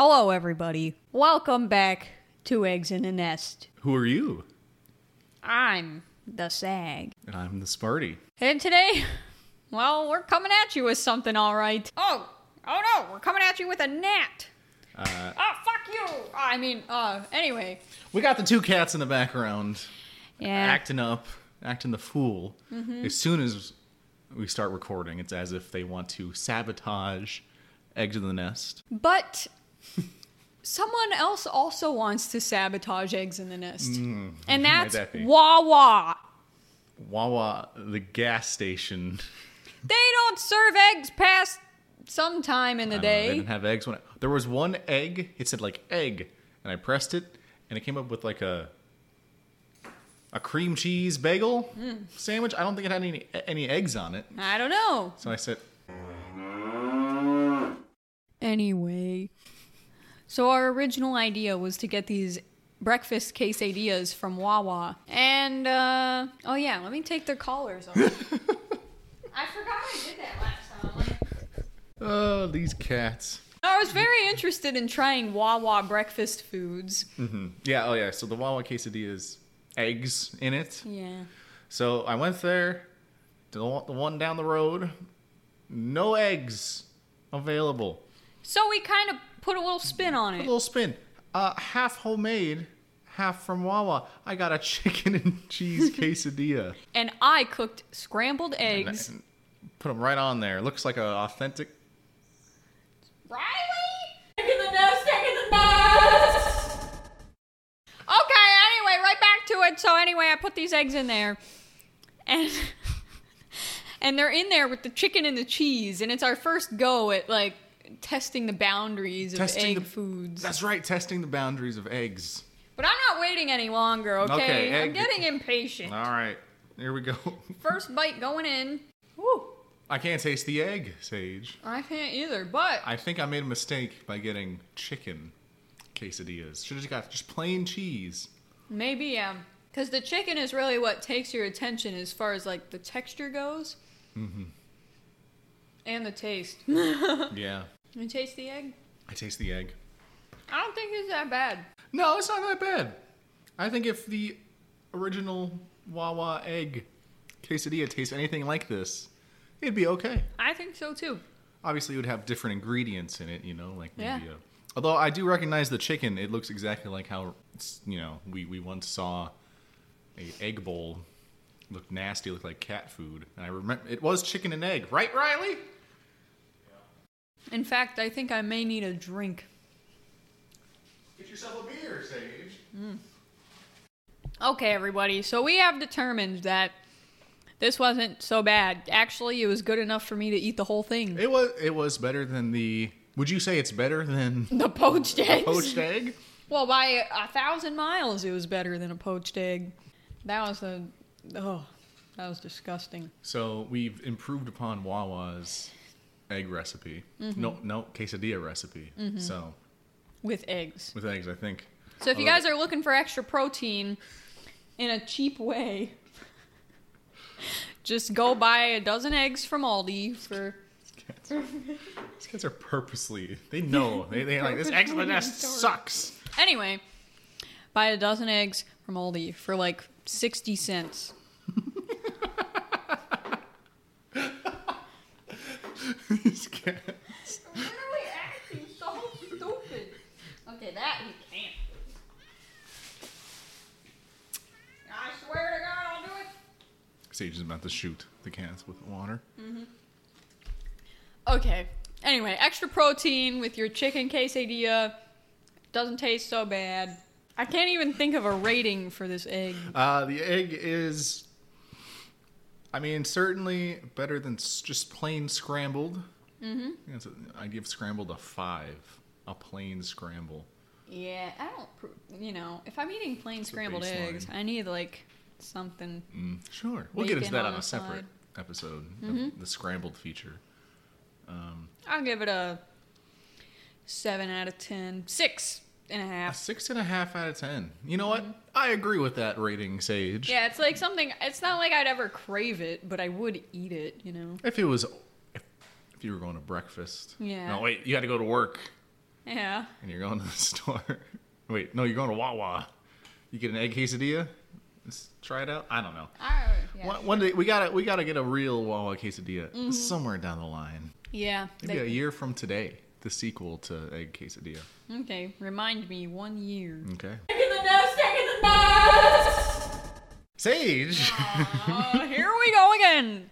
Hello, everybody. Welcome back to Eggs in a Nest. Who are you? I'm the Sag. And I'm the Sparty. And today, well, we're coming at you with something, all right. Oh, oh no, we're coming at you with a gnat. Uh, Oh, fuck you. I mean, uh, anyway. we got the two cats in the background Yeah. acting up, acting the fool. As soon as we start recording, it's as if they want to sabotage Eggs in the Nest. But someone else also wants to sabotage Eggs in the Nest. Mm, and that's that be? Wawa. Wawa, the gas station. They don't serve eggs past some time in the I don't know, they day. didn't have eggs when I, there was one egg. It said like egg, and I pressed it, and it came up with like a a cream cheese bagel hmm. sandwich. I don't think it had any any eggs on it. I don't know. So I said, Anyway, so our original idea was to get these breakfast quesadillas from Wawa. And, uh, oh yeah, let me take their collars off. I forgot I did that last time. "Oh, these cats." I was very interested in trying Wawa breakfast foods. Mm-hmm. Yeah, oh yeah. So the Wawa quesadillas, eggs in it. Yeah. So I went there, to the the one down the road, no eggs available. So we kind of put a little spin on it. A little spin. Uh, half homemade, half from Wawa. I got a chicken and cheese quesadilla. And I cooked scrambled eggs. and Put them right on there. Looks like an authentic. Riley! Egg in the nest, egg in the nest! Okay, anyway, right back to it. So anyway, I put these eggs in there. And and they're in there with the chicken and the cheese, and it's our first go at like testing the boundaries of Testing egg the- foods. That's right, testing the boundaries of eggs. But I'm not waiting any longer, okay? Okay, I'm getting impatient. All right, here we go. First bite going in. Woo! I can't taste the egg, Sage. I can't either, but I think I made a mistake by getting chicken quesadillas. Should have just got just plain cheese. Maybe, yeah. Because the chicken is really what takes your attention as far as like the texture goes. Mm-hmm. And the taste. Yeah, you taste the egg? I taste the egg. I don't think it's that bad. No, it's not that bad. I think if the original Wawa egg quesadilla tastes anything like this, it'd be okay. I think so too. Obviously, it would have different ingredients in it, you know, like maybe Yeah. a. Although I do recognize the chicken, it looks exactly like how you know we we once saw a egg bowl look nasty, look like cat food, and I remember it was chicken and egg, right, Riley? In fact, I think I may need a drink. Get yourself a beer, Sage. Hmm. Okay, everybody. So we have determined that this wasn't so bad. Actually, it was good enough for me to eat the whole thing. It was it was better than the. Would you say it's better than The poached egg? poached egg? Well, by a thousand miles, it was better than a poached egg. That was a oh, that was disgusting. So we've improved upon Wawa's egg recipe. Mm-hmm. No, no quesadilla recipe. So With eggs. with eggs, I think. So if you guys are looking for extra protein in a cheap way, just go buy a dozen eggs from Aldi for. These cats are purposely. They know. They they like this eggs in the nest sucks. anyway. Buy a dozen eggs from Aldi for like sixty cents. These cats. We're literally acting so stupid. Okay, that we can't. I swear to God, I'll do it. Sage is about to shoot the cats with water. Mhm. Okay. Anyway, extra protein with your chicken quesadilla. Doesn't taste so bad. I can't even think of a rating for this egg. Uh, the egg is. I mean, certainly better than just plain scrambled. Mm-hmm. I'd give scrambled a five. A plain scramble. Yeah, I don't. You know, if I'm eating plain scrambled eggs, I need like something. Mm, sure. We'll get into that on on a separate side. episode. The, the scrambled feature. I'll give it a seven out of ten. Six and a A six and a half out of ten. You know what? Mm-hmm. I agree with that rating, Sage. Yeah, it's like something. It's not like I'd ever crave it, but I would eat it. You know. If it was, if, if you were going to breakfast. Yeah. No, wait. You had to go to work. Yeah. and you're going to the store. Wait, no, you're going to Wawa. You get an egg quesadilla. Let's try it out. I don't know. I, yeah. One, one day we gotta we gotta get a real Wawa quesadilla mm-hmm. somewhere down the line. Yeah. Maybe they- a year from today. The sequel to egg quesadilla. okay. Remind me one year. Okay. Stick in the nose, stick in the nose. Sage, Uh, here we go again.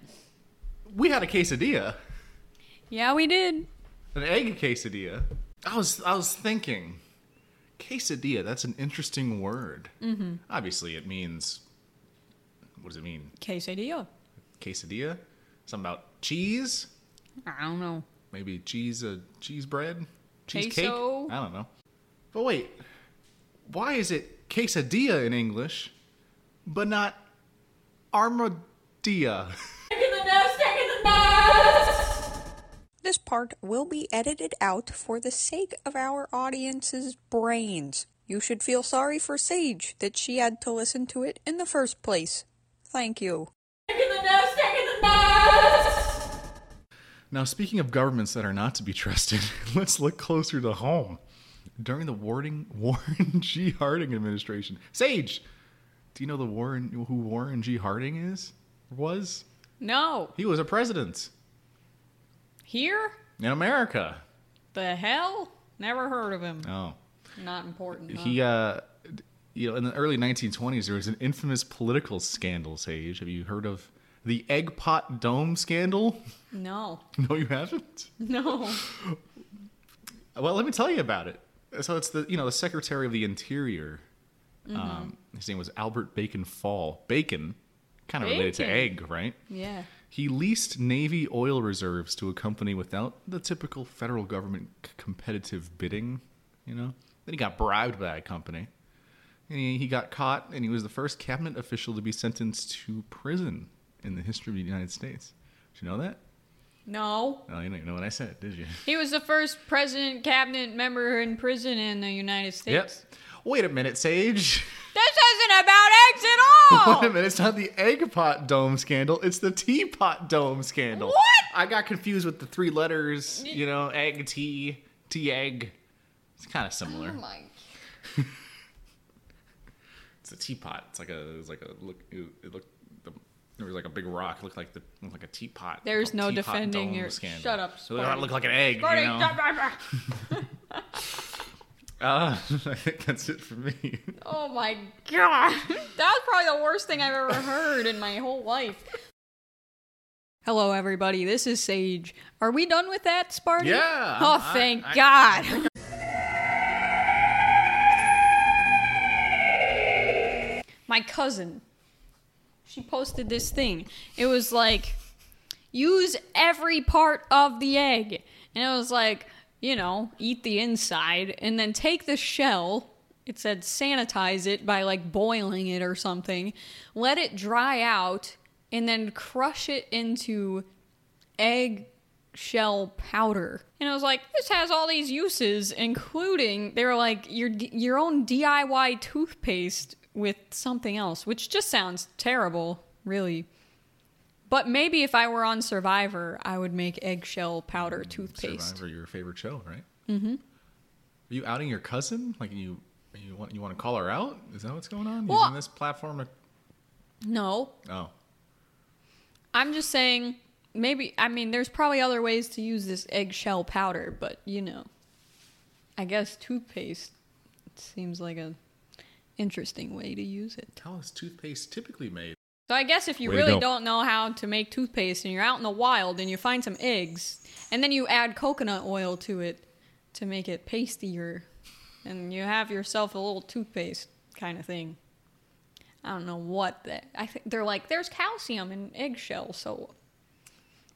we had a quesadilla, Yeah, we did. an egg quesadilla. I was I was thinking, quesadilla. That's an interesting word. Mm-hmm. Obviously, it means. What does it mean? Quesadilla. Quesadilla. Something about cheese. I don't know. Maybe cheese, uh, cheese bread, cheesecake. Queso. I don't know. But wait, why is it quesadilla in English, but not armadilla? Stick in the nose, stick in the nose. This part will be edited out for the sake of our audience's brains. You should feel sorry for Sage that she had to listen to it in the first place. Thank you. Now, speaking of governments that are not to be trusted, let's look closer to home. During the Warren, Warren G. Harding administration, Sage, do you know the Warren who Warren G. Harding is? Was No. he was a president Here? in America? The hell? Never heard of him. Oh. Not important. huh? He, uh, you know, in the early 1920s, there was an infamous political scandal. Sage, have you heard of the Egg Pot Dome scandal? No. No, you haven't. No. Well, let me tell you about it. So it's the you know the Secretary of the Interior. Um, his name was Albert Bacon Fall. Bacon, kind of related to egg, right? Yeah. He leased Navy oil reserves to a company without the typical federal government c- competitive bidding, you know? Then he got bribed by that company. And he, he got caught, and he was the first cabinet official to be sentenced to prison in the history of the United States. Did you know that? No. Oh, you didn't know what I said, did you? He was the first president cabinet member in prison in the United States. Yep. Wait a minute, Sage. This isn't about eggs at all. Wait a minute, it's not the egg pot dome scandal, it's the teapot dome scandal. What? I got confused with the three letters, you know, egg, tea, tea, egg. It's kind of similar. Oh my. It's a teapot. It's like a, it's like a look. It, it looked. The, there was like a big rock. It looked like the, looked like a teapot. There's no Teapot defending your- Scandal. shut up, So it looked like an egg. Marty, you know? Uh, I think that's it for me. Oh my god. That was probably the worst thing I've ever heard in my whole life. Hello, everybody. This is Sage. Are we done with that, Sparty? Yeah, Oh, I- thank I- God. my cousin, she posted this thing. It was like, use every part of the egg. And it was like, you know, eat the inside and then take the shell. It said sanitize it by like boiling it or something. Let it dry out and then crush it into egg shell powder. And I was like, this has all these uses, including they were like your your own DIY toothpaste with something else, which just sounds terrible, really. But maybe if I were on Survivor, I would make eggshell powder toothpaste. Survivor, your favorite show, right? Mm-hmm. Are you outing your cousin? Like you, you want you want to call her out? Is that what's going on? Well- Using this platform to No, oh, I'm just saying maybe I mean there's probably other ways to use this eggshell powder, but you know. I guess toothpaste seems like a interesting way to use it. how is toothpaste typically made? So I guess if you Way to really go. don't know how to make toothpaste and you're out in the wild and you find some eggs and then you add coconut oil to it to make it pastier and you have yourself a little toothpaste kind of thing. I don't know what that I think they're like there's calcium in eggshell so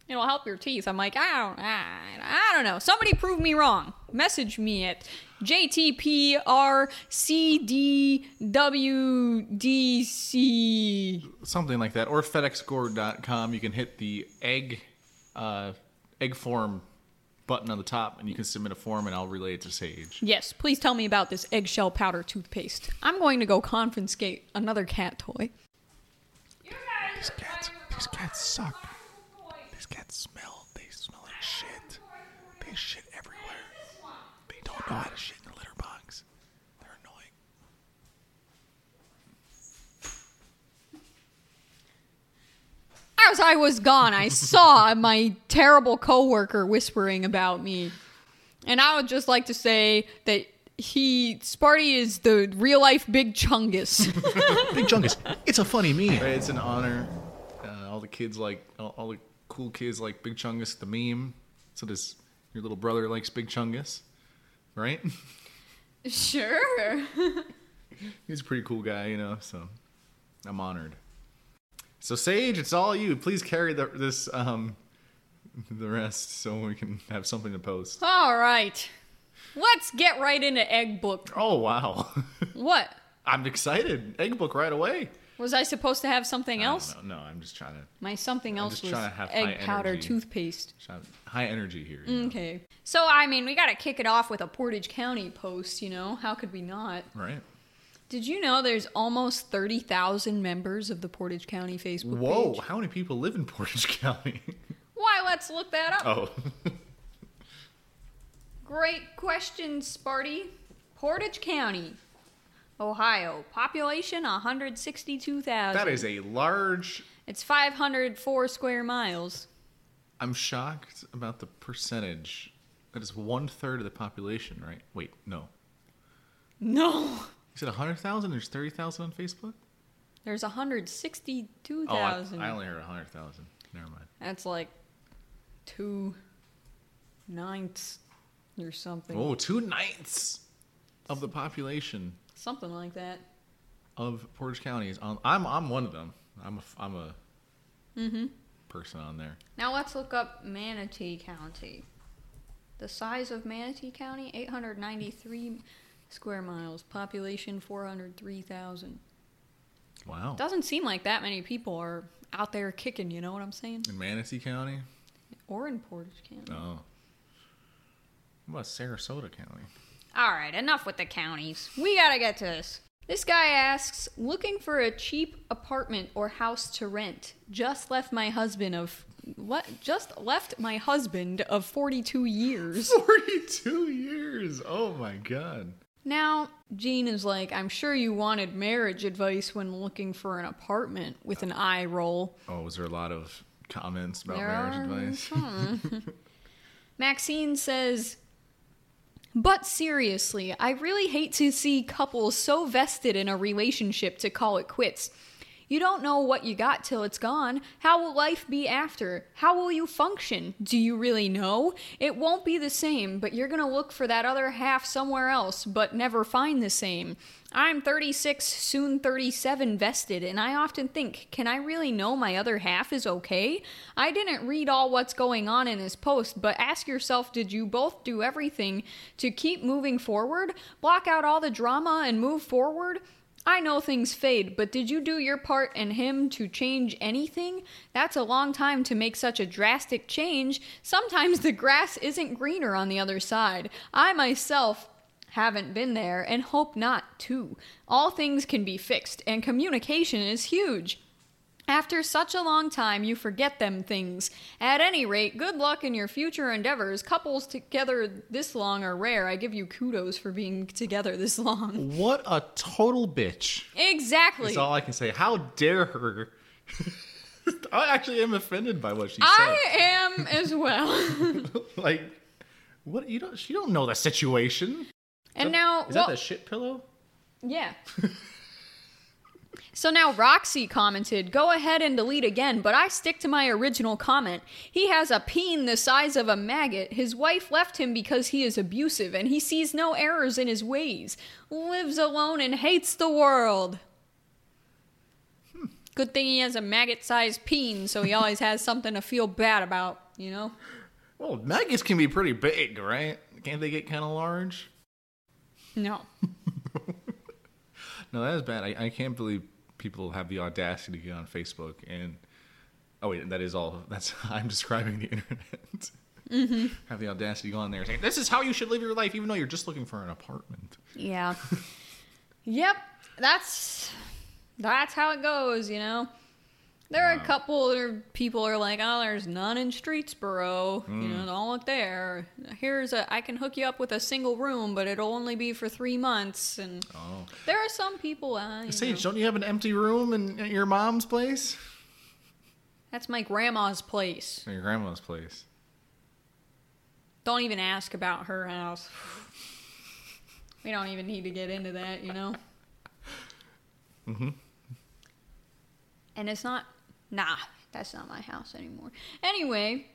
it'll help your teeth. I'm like, I don't I, I don't know. Somebody prove me wrong. Message me at JTPRCDWDC. Something like that, or FedExGore.com. You can hit the egg, uh, egg form button on the top, and you can submit a form, and I'll relay it to Sage. Yes, please tell me about this eggshell powder toothpaste. I'm going to go confiscate another cat toy. These cats, these cats suck. These cats smell. They smell like shit. They shit everywhere. They don't know how to shit in a litter box. They're annoying. As I was gone, I saw my terrible coworker whispering about me. And I would just like to say that he Sparty is the real life big chungus. Big Chungus. It's a funny meme. Right, it's an honor. Uh, all the kids like all, all the cool kids like Big Chungus, the meme. So does your little brother likes Big Chungus, right? sure. He's a pretty cool guy, you know. So I'm honored. So Sage, it's all you. Please carry the, this um the rest so we can have something to post. All right. Let's get right into Egg Book. Oh wow, What? I'm excited. Egg book right away. Was I supposed to have something else? No, no, I'm just trying to My something I'm else was trying to have egg high powder energy. toothpaste. high energy here. you know? Okay. So, I mean, we got to kick it off with a Portage County post, you know? How could we not? Right. Did you know there's almost 30,000 members of the Portage County Facebook Whoa, page? how many people live in Portage County? Why, let's look that up. oh, Great question, Sparty. Portage County, Ohio. Population 162,000. that is a large. It's 504 square miles. I'm shocked about the percentage. That is one third of the population, right? Wait, no. No. You said 100,000? There's 30,000 on Facebook? There's Oh, I, 162,000. I only heard 100,000. Never mind. That's like two ninths or something. Oh, two ninths of the population Something like that. of Portage County is on. I'm I'm one of them. I'm a I'm a Mm-hmm. person on there. Now let's look up Manatee County. The size of Manatee County, 893 square miles. Population, 403,000. Wow. Doesn't seem like that many people are out there kicking, you know what I'm saying? In Manatee County? Or in Portage County. Oh. What about Sarasota County? All right, enough with the counties. We gotta get to this. This guy asks, looking for a cheap apartment or house to rent. Just left my husband of what? Just left my husband of 42 years. 42 years. Oh my god. Now, Gene is like, I'm sure you wanted marriage advice when looking for an apartment with an eye roll. Oh, was there a lot of comments about There marriage advice? Hmm. some. Maxine says, but seriously, I really hate to see couples so vested in a relationship to call it quits. You don't know what you got till it's gone. How will life be after? How will you function? Do you really know? It won't be the same, but you're gonna look for that other half somewhere else, but never find the same. I'm 36, soon 37 vested, and I often think, can I really know my other half is okay? I didn't read all what's going on in his post, but ask yourself did you both do everything to keep moving forward? Block out all the drama and move forward? I know things fade, but did you do your part and him to change anything? That's a long time to make such a drastic change. Sometimes the grass isn't greener on the other side. I myself haven't been there and hope not to. All things can be fixed, and communication is huge. After such a long time, you forget them things. At any rate, good luck in your future endeavors. Couples together this long are rare. I give you kudos for being together this long. What a total bitch. Exactly. That's all I can say. How dare her? I actually am offended by what she said. I am as well. like, what you don't? She don't know the situation. and now, Is well, that the shit pillow? yeah. So now Roxy commented, Go ahead and delete again, but I stick to my original comment. He has a peen the size of a maggot. His wife left him because he is abusive and he sees no errors in his ways. Lives alone and hates the world. Hmm. Good thing he has a maggot sized peen, so he always has something to feel bad about, you know? Well, maggots can be pretty big, right? Can't they get kind of large? No. No, that is bad. I, I can't believe people have the audacity to get on Facebook and. Oh wait, that is all. That's I'm describing the internet. Mm-hmm. Have the audacity to go on there saying this is how you should live your life, even though you're just looking for an apartment. Yeah. yep. That's that's how it goes, you know. There are a couple other people are like, oh, there's none in Streetsboro. You Hmm. know, don't look there. Here's a, I can hook you up with a single room, but it'll only be for three months. And Oh. there are some people. Uh, Sage, know, don't you have an empty room in, at your mom's place? that's my grandma's place. Your grandma's place. Don't even ask about her house. We don't even need to get into that, you know. mm-hmm And it's not. Nah, that's not my house anymore. Anyway,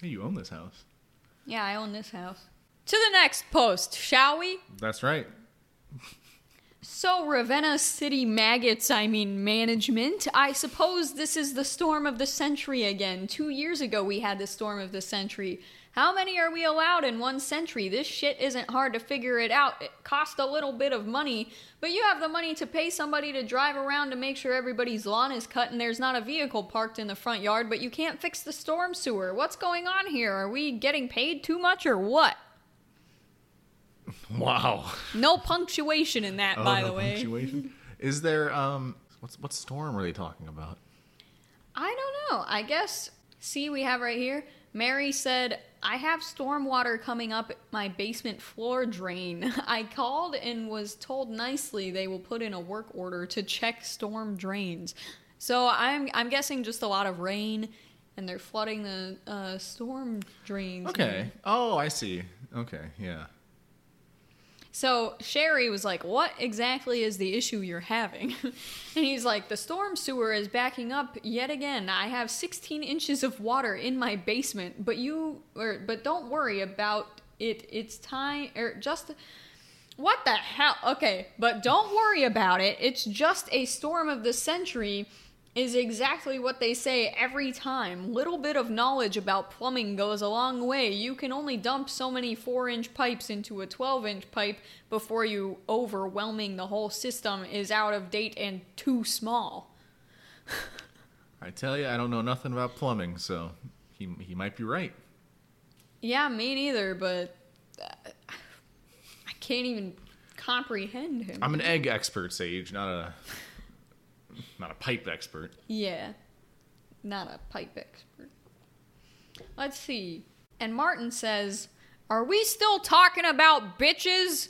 Hey, you own this house. yeah, I own this house. To the next post, shall we? That's right. So, Ravenna City maggots, I mean management. I suppose this is the storm of the century again. Two years ago, we had the storm of the century. How many are we allowed in one century? This shit isn't hard to figure it out. It costs a little bit of money, but you have the money to pay somebody to drive around to make sure everybody's lawn is cut and there's not a vehicle parked in the front yard, but you can't fix the storm sewer. What's going on here? Are we getting paid too much or what? Wow. No punctuation in that, Oh, by no the way. punctuation. Is there um what's what storm are they talking about? I don't know. I guess, see, we have right here. Mary said, I have stormwater coming up my basement floor drain. I called and was told nicely they will put in a work order to check storm drains. So I'm I'm guessing just a lot of rain and they're flooding the uh, storm drains. Okay. Oh, I see. Okay, yeah. So Sherry was like, What exactly is the issue you're having? and he's like, The storm sewer is backing up yet again. I have 16 inches of water in my basement, but you, or, but don't worry about it. It's time, or just. What the hell? Okay, but don't worry about it. It's just a storm of the century, is exactly what they say every time. Little bit of knowledge about plumbing goes a long way. You can only dump so many 4 inch pipes into a 12 inch pipe before you overwhelming the whole system is out of date and too small. I tell you, I don't know nothing about plumbing, so he he might be right. Yeah, me neither, but uh, I can't even comprehend him. I'm an egg expert, Sage, not a not a pipe expert. Yeah, not a pipe expert. Let's see. And Martin says, Are we still talking about bitches?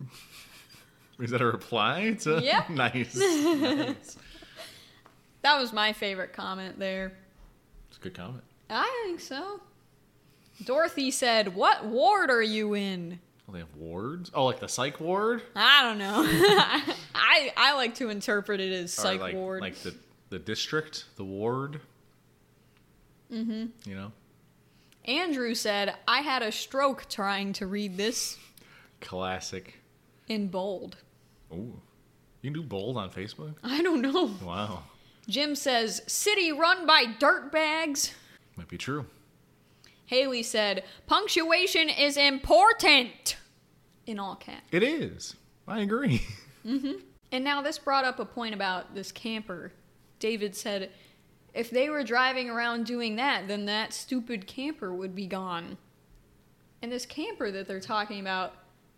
Is that a reply to Yep. nice. nice. That was my favorite comment there. It's a good comment. I think so. Dorothy said, What ward are you in? Oh, they have wards? Oh, like the psych ward? I don't know. I I like to interpret it as psych like, ward. Like the, the district, the ward? Mm-hmm. You know? Andrew said, I had a stroke trying to read this Classic. in bold. Ooh. You can do bold on Facebook? I don't know. Wow. Jim says, City run by dirtbags. Might be true. Haley said, punctuation is important. In all caps. It is. I agree. Mm-hmm. And now this brought up a point about this camper. David said, if they were driving around doing that, then that stupid camper would be gone. And this camper that they're talking about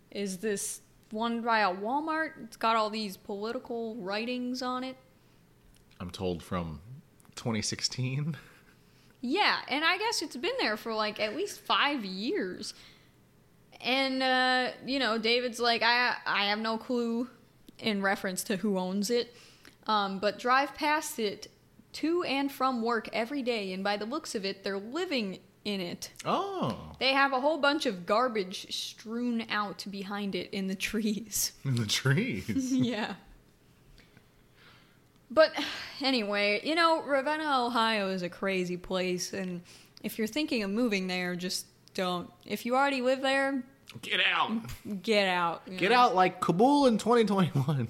is this one by a Walmart. It's got all these political writings on it. I'm told from 2016. Yeah, and I guess it's been there for like at least five years. And uh, you know, David's like, I I have no clue in reference to who owns it, um, but drive past it to and from work every day, and by the looks of it, they're living in it. Oh, They have a whole bunch of garbage strewn out behind it in the trees. in the trees. yeah. But anyway, you know, Ravenna, Ohio is a crazy place, and if you're thinking of moving there, just don't. If you already live there, Get out. get out. Get know? out like Kabul in 2021. Well, I think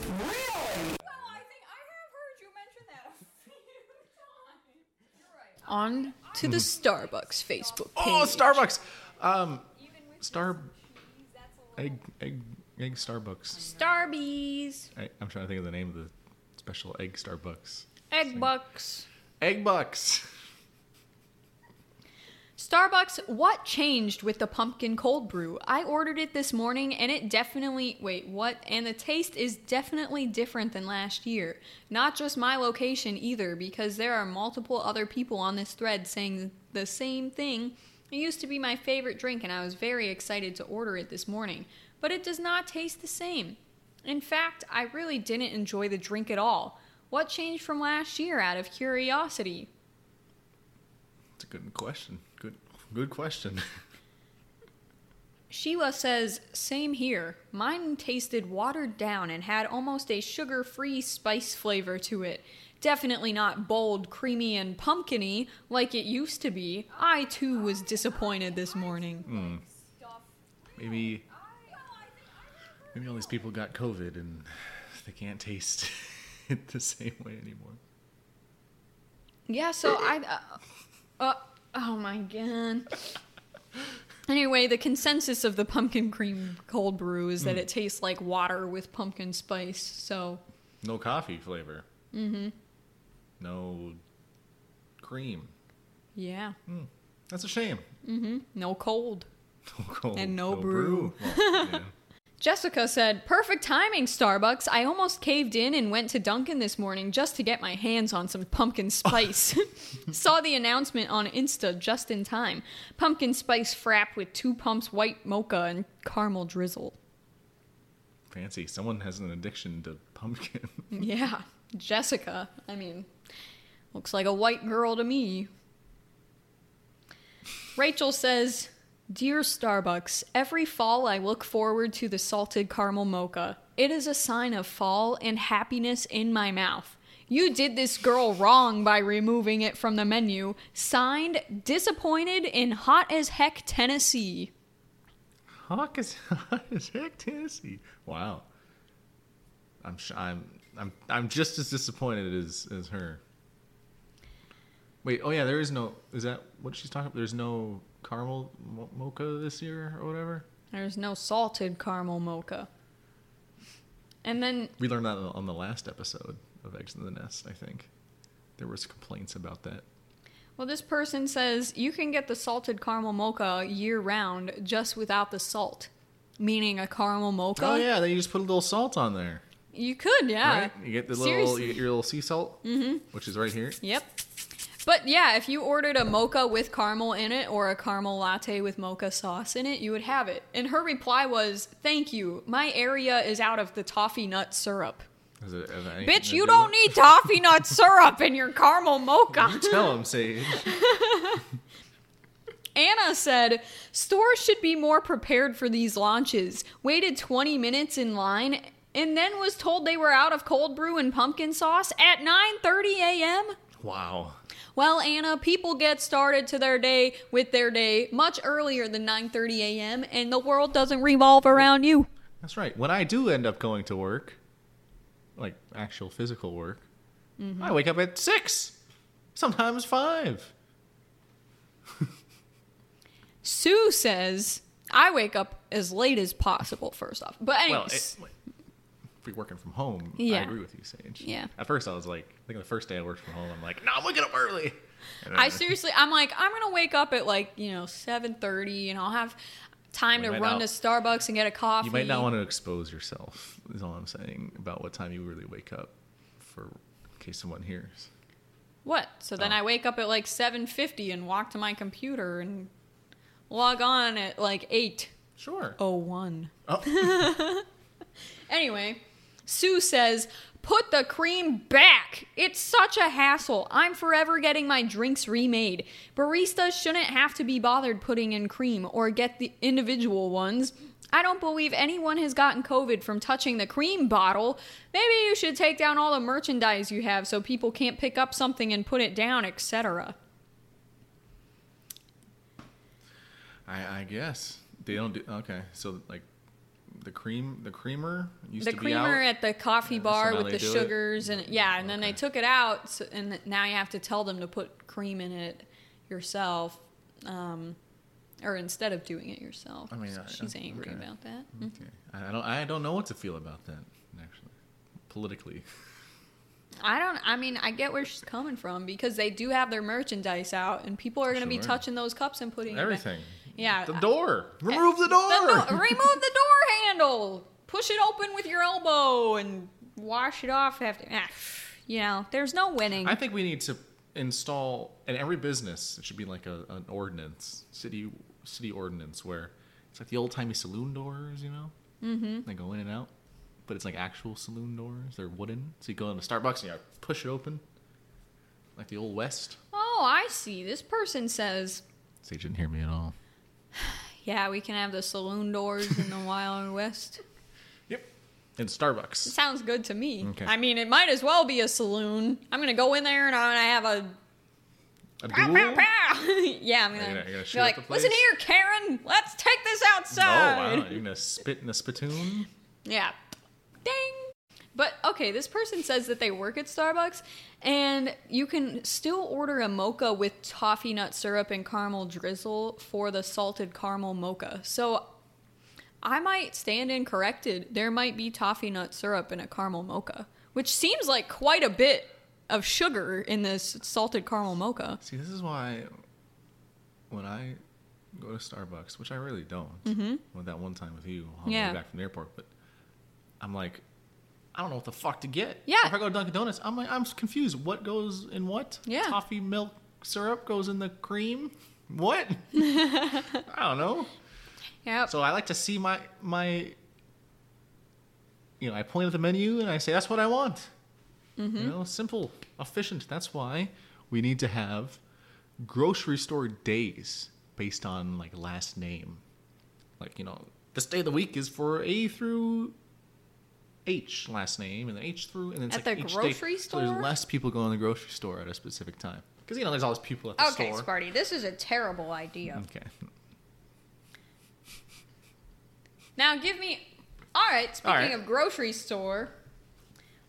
I have heard you mention that a few times. You're right. On to the Starbucks Facebook page. Oh, Starbucks. Um, Star egg egg egg Starbucks. Starbies. I, I'm trying to think of the name of the special egg Starbucks. Egg bucks. Egg bucks. Starbucks, what changed with the pumpkin cold brew? I ordered it this morning and it definitely, wait, what? And the taste is definitely different than last year. Not just my location either, because there are multiple other people on this thread saying the same thing. It used to be my favorite drink and I was very excited to order it this morning, but it does not taste the same. In fact, I really didn't enjoy the drink at all. What changed from last year out of curiosity? It's a good question. Good, good question. Sheila says, same here. Mine tasted watered down and had almost a sugar free spice flavor to it. Definitely not bold, creamy, and pumpkiny like it used to be. I too was disappointed this morning. Hmm. Maybe, maybe all these people got COVID and they can't taste it the same way anymore. Yeah, so I. Uh, uh, oh my god. Anyway, the consensus of the pumpkin cream cold brew is that it tastes like water with pumpkin spice. So, No coffee flavor. Mm-hmm. No cream. yeah, That's a shame. Mm hmm. No cold. No cold, And no brew. Well, yeah. Jessica said, Perfect timing, Starbucks. I almost caved in and went to Dunkin' this morning just to get my hands on some pumpkin spice. Saw the announcement on Insta just in time. Pumpkin spice frap with two pumps white mocha and caramel drizzle. Fancy. Someone has an addiction to pumpkin. Yeah, Jessica. I mean, looks like a white girl to me. Rachel says, Dear Starbucks, every fall I look forward to the salted caramel mocha. It is a sign of fall and happiness in my mouth. You did this girl wrong by removing it from the menu. Signed, disappointed in hot as heck Tennessee. Hawk is hot as heck, Tennessee. Wow. I'm I'm I'm I'm just as disappointed as as her. Wait, oh yeah, there is no. Is that what she's talking? about? There's no caramel mo- mocha this year or whatever. There's no salted caramel mocha. And then We learned that on the last episode of Eggs in the Nest. I think there was complaints about that. Well, this person says you can get the salted caramel mocha year round just without the salt, meaning a caramel mocha. Oh yeah, then you just put a little salt on there, You could, yeah. right? You get the little, you get your little sea salt, mm-hmm. which is right here. Yep. But yeah, if you ordered a mocha with caramel in it or a caramel latte with mocha sauce in it, you would have it. And her reply was, "Thank you. My area is out of the toffee nut syrup." It- Bitch, you do- don't need toffee nut syrup in your caramel mocha. You tell him, Sage. Anna said, stores should be more prepared for these launches. Waited 20 minutes in line and then was told they were out of cold brew and pumpkin sauce at 9:30 a.m. Wow. Well, Anna, people get started to their day with their day much earlier than 9:30 a.m. and the world doesn't revolve around you. That's right. When I do end up going to work, like actual physical work, Mm-hmm. I wake up at six, sometimes five. Sue says, I wake up as late as possible first off. But Well, anyways, it, you're working from home, Yeah. I agree with you, Sage. Yeah. At first, I was like, I think the first day I worked from home, I'm like, no, I'm waking up early. I seriously, I'm like, I'm gonna wake up at like you know 7:30, and I'll have time to run not- to Starbucks and get a coffee. You might not want to expose yourself. Is all I'm saying about what time you really wake up, for in case someone hears. What? So then Oh. I wake up at like 7:50 and walk to my computer and log on at like 8. Sure. Oh one. Oh. Anyway, Sue says, "Put the cream back. It's such a hassle. I'm forever getting my drinks remade. Baristas shouldn't have to be bothered putting in cream or get the individual ones." I don't believe anyone has gotten COVID from touching the cream bottle. Maybe you should take down all the merchandise you have so people can't pick up something and put it down, etc. I, I guess they don't do. Okay, so like the cream, the creamer used the to be creamer at the coffee Yeah, bar with the do it? sugars and yeah, and then they took it out, so, and now you have to tell them to put cream in it yourself, um, or instead of doing it yourself. I mean, So I- she's angry okay. about that. Hmm. Okay. I I don't. I don't know what to feel about that. Actually, politically. I don't. I mean, I get where she's coming from because they do have their merchandise out, and people are going to be touching those cups and putting. Everything. Yeah. The door. Remove the door. The remove the door handle. Push it open with your elbow and wash it off after. Ah, you know, there's no winning. I think we need to install in every business. It should be like a, an ordinance, city city ordinance, where it's like the old timey saloon doors. You know, mm-hmm. they go in and out, but it's like actual saloon doors. They're wooden, so you go into Starbucks and you push it open, like the old west. oh, I see. This person says, Sage didn't hear me at all. "Yeah, we can have the saloon doors in the Wild West." Yep. In Starbucks. Sounds good to me. Okay. I mean, it might as well be a saloon. I'm gonna go in there and I'm gonna have a A pow, pow, pow. yeah, I'm gonna, be like, listen here, Karen, let's take this Oh outside. wow! You're gonna spit in a spittoon. Yeah. But okay, this person says that they work at Starbucks and you can still order a mocha with toffee nut syrup and caramel drizzle for the salted caramel mocha. So I might stand incorrected. There might be toffee nut syrup in a caramel mocha, which seems like quite a bit of sugar in this salted caramel mocha. See, this is why when I go to Starbucks, which I really don't, mm-hmm. with that one time with you on the Yeah. way back from the airport, but I'm like, I don't know what the fuck to get. Yeah. If I go to Dunkin' Donuts, I'm like, I'm confused. What goes in what? Yeah. Toffee milk syrup goes in the cream. What? I don't know. Yep. So I like to see my my. You know, I point at the menu and I say, "That's what I want." Mm-hmm. You know, simple, efficient. That's why we need to have grocery store days based on like last name. Like you know, this day of the week is for A through H last name, and then H through, and then it's At like the each grocery day, So there's less people going to the grocery store at a specific time because you know there's always people at the okay, store. Okay, Sparty, this is a terrible idea. Okay. Now give me. All right. Speaking All right. of grocery store,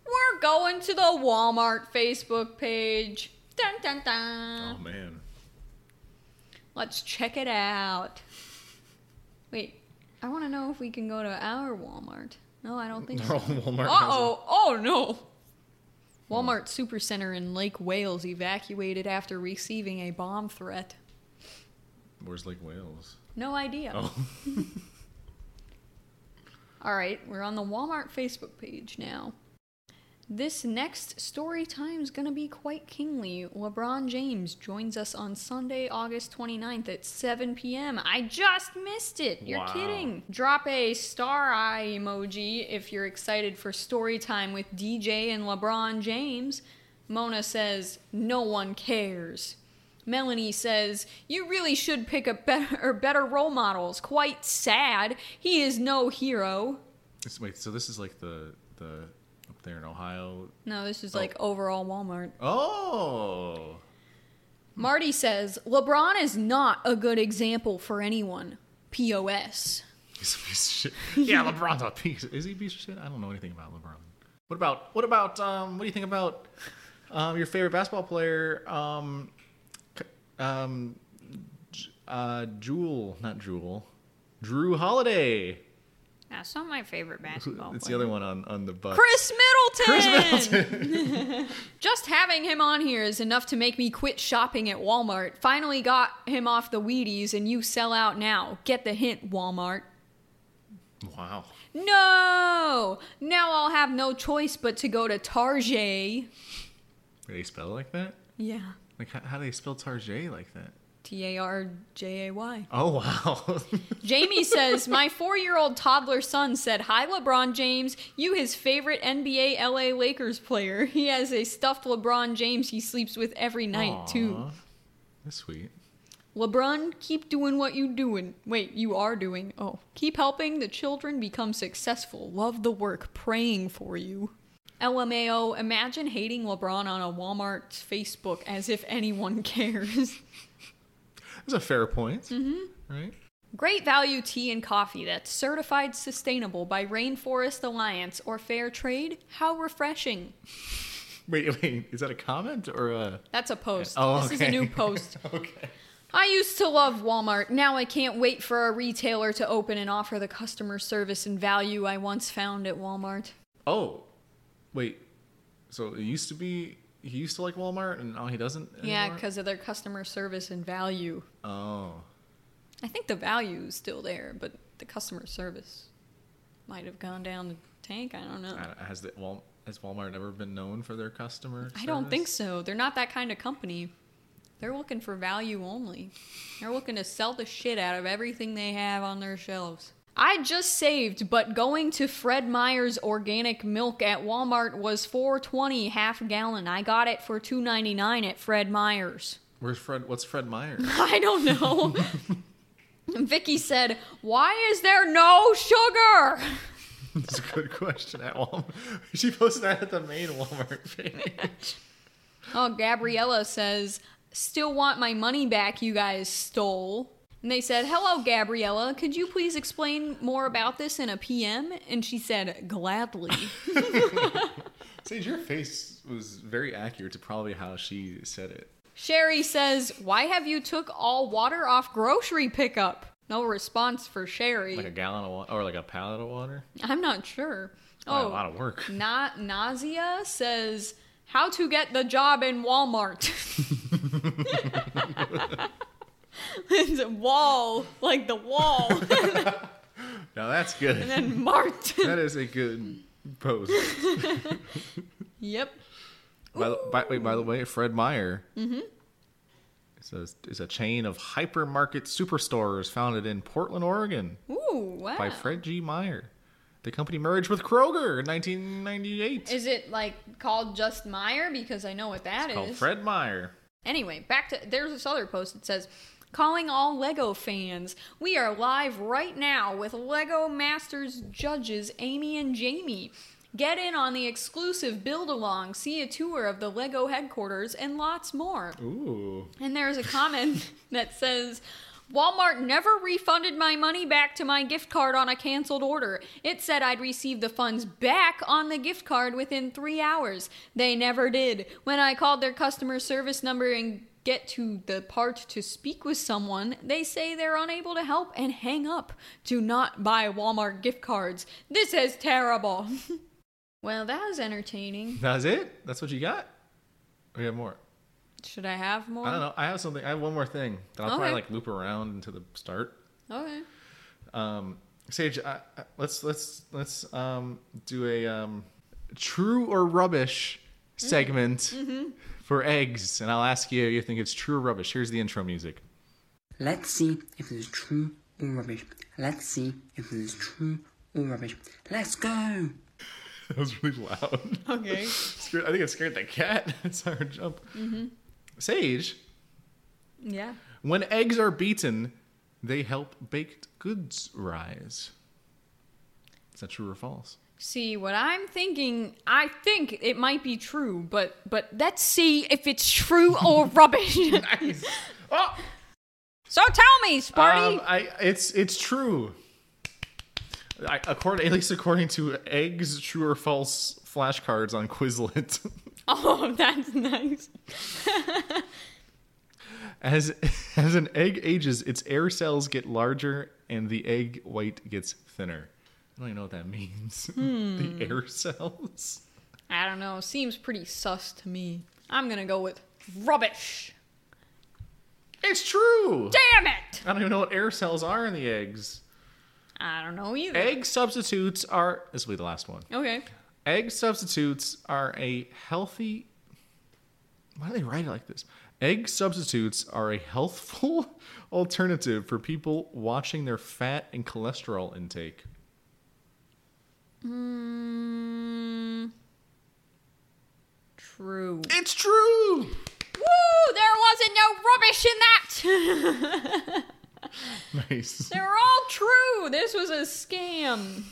we're going to the Walmart Facebook page. Dun dun dun. Oh man. Let's check it out. Wait, I want to know if we can go to our Walmart. No, I don't think so. Oh, Walmart. Uh oh! Oh no! Walmart Supercenter in Lake Wales evacuated after receiving a bomb threat. Where's Lake Wales? No idea. Oh. All right, we're on the Walmart Facebook page now. This next story time is going to be quite kingly. LeBron James joins us on Sunday, August 29th at 7 p.m. I just missed it. You're Wow. kidding. Drop a star eye emoji if you're excited for story time with DJ and LeBron James. Mona says, No one cares. Melanie says, You really should pick up better or better role models. Quite sad. He is no hero. Wait, so this is like the the there in Ohio. No, this is like overall Walmart. Oh. Marty says, LeBron is not a good example for anyone. POS. He's a piece of shit. Yeah, LeBron's a piece. Is he a piece of shit? I don't know anything about LeBron. What about what about um what do you think about um your favorite basketball player um um uh Jewel, not Jewel. Jrue Holiday. That's not my favorite basketball It's the other one on on the bus. Khris Middleton. Khris Middleton! Just having him on here is enough to make me quit shopping at Walmart. Finally got him off the Wheaties and you sell out now. Get the hint, Walmart. Wow. No! Now I'll have no choice but to go to Target. Do they spell it like that? Yeah. Like how, how do they spell Tarjay like that? T A R J A Y. Oh wow. Jamie says, My four year old toddler son said, Hi, LeBron James. You, his favorite NBA LA Lakers player. He has a stuffed LeBron James he sleeps with every night, too. That's sweet. LeBron, keep doing what you doing. Wait, you are doing. Oh, keep helping the children become successful. Love the work. Praying for you. LMAO, imagine hating LeBron on a Walmart Facebook as if anyone cares. That's a fair point. Mm-hmm. Right? Great value tea and coffee that's certified sustainable by Rainforest Alliance or Fair Trade. How refreshing. Wait, wait, is that a comment or a That's a post. Oh, This is a new post. Okay. I used to love Walmart. Now I can't wait for a retailer to open and offer the customer service and value I once found at Walmart. Oh. Wait. So it used to be he used to like Walmart, and now he doesn't. Yeah, because of their customer service and value. oh, I think the value is still there, but the customer service might have gone down the tank. I don't know. Has the Wal- has Walmart ever been known for their customer? Service? I don't think so. They're not that kind of company. They're looking for value only. They're looking to sell the shit out of everything they have on their shelves. I just saved, but going to Fred Meyer's organic milk at Walmart was 4.20 half gallon. I got it for 2.99 at Fred Meyer's. Where's Fred? What's Fred Meyer? I don't know. Vicky said, "Why is there no sugar?" That's a good question. At Walmart, she posted that at the main Walmart page. Oh, Gabriella says, Still want my money back you guys stole. And they said, Hello, Gabriella. Could you please explain more about this in a PM? And she said, Gladly. Sage, your face was very accurate to probably how she said it. Sherry says, Why have you took all water off grocery pickup? No response for Sherry. Like a gallon of water, or like a pallet of water. I'm not sure. Oh, a lot of work. Na- Nausea says, How to get the job in Walmart. it's wall, like the wall. Now that's good. and then Mart. that is a good pose. yep. By the, by, wait, by the way, Fred Meyer mm-hmm. is, a, is a chain of hypermarket superstores founded in Portland, Oregon Ooh, wow. by Fred G. Meyer. The company merged with Kroger in 1998. Is it like called just Meyer? Because I know what that is. called Fred Meyer. Anyway, back to there's this other post that says, Calling all LEGO fans. We are live right now with LEGO Masters judges Amy and Jamie. Get in on the exclusive build along, see a tour of the LEGO headquarters, and lots more. Ooh. And there's a comment that says, Walmart never refunded my money back to my gift card on a canceled order. It said I'd receive the funds back on the gift card within three hours. They never did. When I called their customer service number and get to the part to speak with someone, they say they're unable to help and hang up. Do not buy Walmart gift cards. This is terrible. well, that was entertaining. That's it? That's what you got? We have more. Should I have more? I don't know. I have something. I have one more thing that I'll probably like loop around into the start. Okay. Um, Sage, I, I- let's let's let's um, do a um, true or rubbish segment for eggs, and I'll ask you if you think it's true or rubbish. Here's the intro music. Let's see if it is true or rubbish. Let's see if it is true or rubbish. Let's go! That was really loud. Okay. I think it scared the cat. I saw her jump. Mm-hmm. Sage, Yeah. when eggs are beaten, they help baked goods rise. Is that true or false? See, what I'm thinking, I think it might be true, but but let's see if it's true or rubbish. Nice. oh, so tell me, Sparty. Um, I it's it's true. I, according, at least according to eggs, true or false flashcards on Quizlet, oh, that's nice. as as an egg ages, its air cells get larger and the egg white gets thinner. I don't even know what that means. the hmm. air cells. I don't know. Seems pretty sus to me. I'm gonna go with rubbish. It's true. Damn it! I don't even know what air cells are in the eggs. I don't know either. Egg substitutes are. This will be the last one. Okay. Egg substitutes are a healthy. Why do they write it like this? Egg substitutes are a healthful alternative for people watching their fat and cholesterol intake. Mm, true. It's true. Woo! There wasn't no rubbish in that. Nice. they were all true. This was a scam.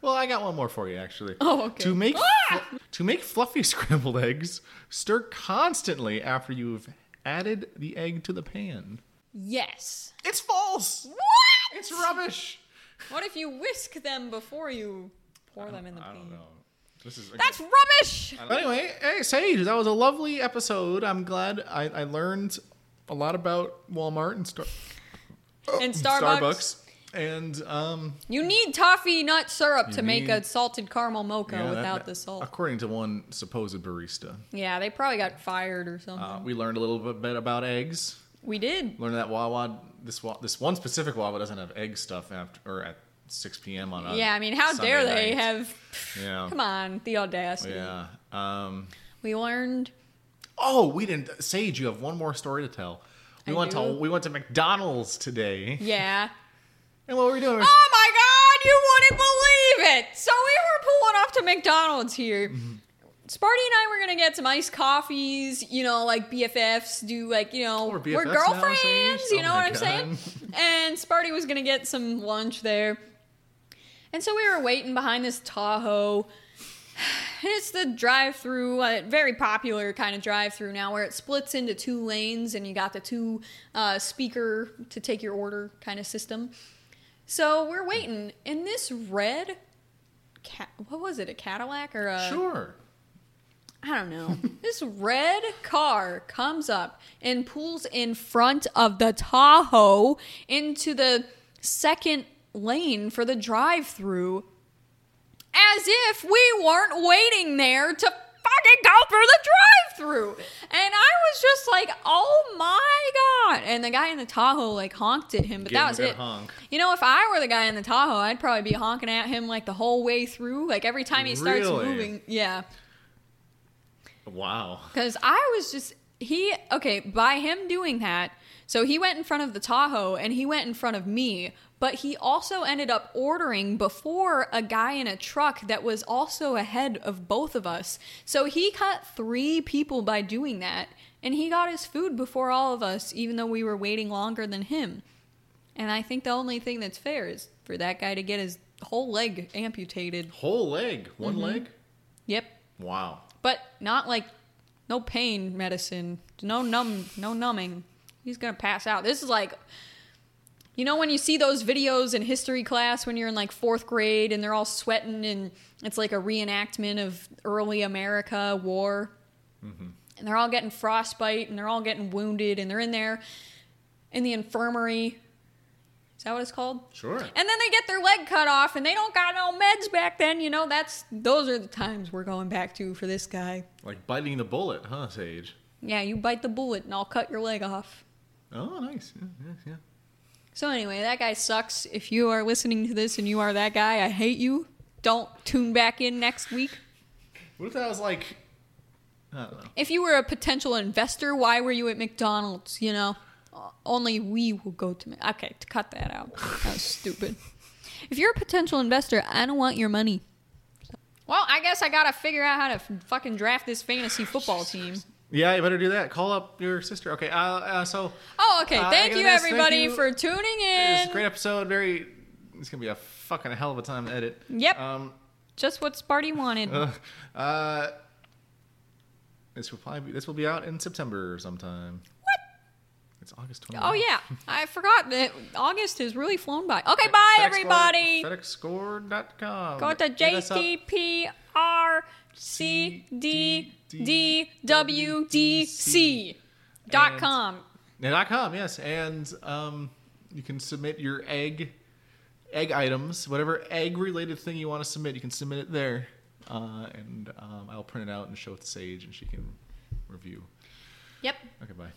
Well, I got one more for you actually. Oh, okay. To make Ah! fl- to make fluffy scrambled eggs, stir constantly after you've added the egg to the pan. Yes. It's false. What? It's rubbish. What if you whisk them before you pour them in the I pan? don't know. This is That's rubbish. But anyway, hey, Sage, that was a lovely episode. I'm glad I, I learned a lot about Walmart and Star- And Starbucks. Starbucks. And um, You need toffee nut syrup to make need- a salted caramel mocha yeah, that- without that- the salt. According to one supposed barista, Yeah, they probably got fired or something. uh, we learned a little bit bit about eggs. we did. Learned that Wawa this wa- this one specific Wawa doesn't have egg stuff after or at 6 p.m. on a Yeah, I mean, how Sunday dare they night. have? Yeah. Come on, the audacity. Yeah. Um, We learned. oh, we didn't. Sage, you have one more story to tell. We I went to we went to McDonald's today. Yeah. And what were we doing? Oh my God, you wouldn't believe it! So we were pulling off to McDonald's here. Mm-hmm. Sparty and I were gonna get some iced coffees, you know, like BFFs do, like you know, we're we're girlfriends, you Oh know my what I'm saying? And Sparty was gonna get some lunch there, and so we were waiting behind this Tahoe. And it's the drive-through, uh, very popular kind of drive-through now, where it splits into two lanes, and you got the two uh, speaker to take your order kind of system. So we're waiting, and this red, cat, what was it, a Cadillac or a? Sure. I don't know. this red car comes up and pulls in front of the Tahoe into the second lane for the drive-through, as if we weren't waiting there to fucking go through the drive-through. And I was just like, "Oh my god!" And the guy in the Tahoe like honked at him, but Give that was it. honk. You know, if I were the guy in the Tahoe, I'd probably be honking at him like the whole way through, like every time he starts Really? moving. Yeah. Wow. Because I was just he okay by him doing that. So he went in front of the Tahoe and he went in front of me, but he also ended up ordering before a guy in a truck that was also ahead of both of us. So he cut three people by doing that, and he got his food before all of us, even though we were waiting longer than him. And I think the only thing that's fair is for that guy to get his whole leg amputated. Whole leg. One Mm-hmm. leg? Yep, Wow. But not like no pain medicine, no numb, no numbing. He's gonna pass out. This is like, you know, when you see those videos in history class when you're in like fourth grade and they're all sweating and it's like a reenactment of early America war, mm-hmm. and they're all getting frostbite and they're all getting wounded and they're in there in the infirmary. Is that what it's called? Sure. And then they get their leg cut off and they don't got no meds back then, you know, that's those are the times we're going back to for this guy. Like biting the bullet, huh, Sage? Yeah, you bite the bullet and I'll cut your leg off. Oh, nice. Yeah, yeah, yeah. So anyway, that guy sucks. If you are listening to this and you are that guy, I hate you. Don't tune back in next week. What if that was like, I don't know. If you were a potential investor, why were you at McDonald's, you know? Only we will go to Mc- Okay, to cut that out. That was stupid. If you're a potential investor, I don't want your money. Well, I guess I gotta figure out how to f- fucking draft this fantasy football team. Yeah, you better do that. Call up your sister. Okay, uh, uh, so Oh, okay. Uh, thank you, guess thank everybody, you. for tuning in. it's in. a great episode. Very, it's gonna be a fucking hell of a time to edit. Yep. Um. Just what Sparty wanted. Uh, uh, this will probably be, this will be out in September sometime. It's August 20. oh, yeah. I forgot that August has really flown by. Okay, bye, everybody. FedExScore.com. Go to Hit us up. JTPRCDWDC dot com. Dot com, yes, and um, you can submit your egg egg items, whatever egg related thing you want to submit. You can submit it there, uh, and um, I'll print it out and show it to Sage, and she can review. Yep. Okay, bye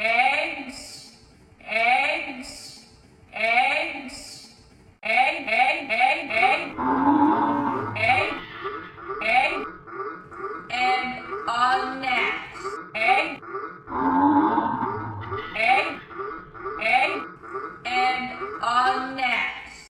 eggs, eggs, eggs, egg, egg, egg, egg, egg, egg, egg, and on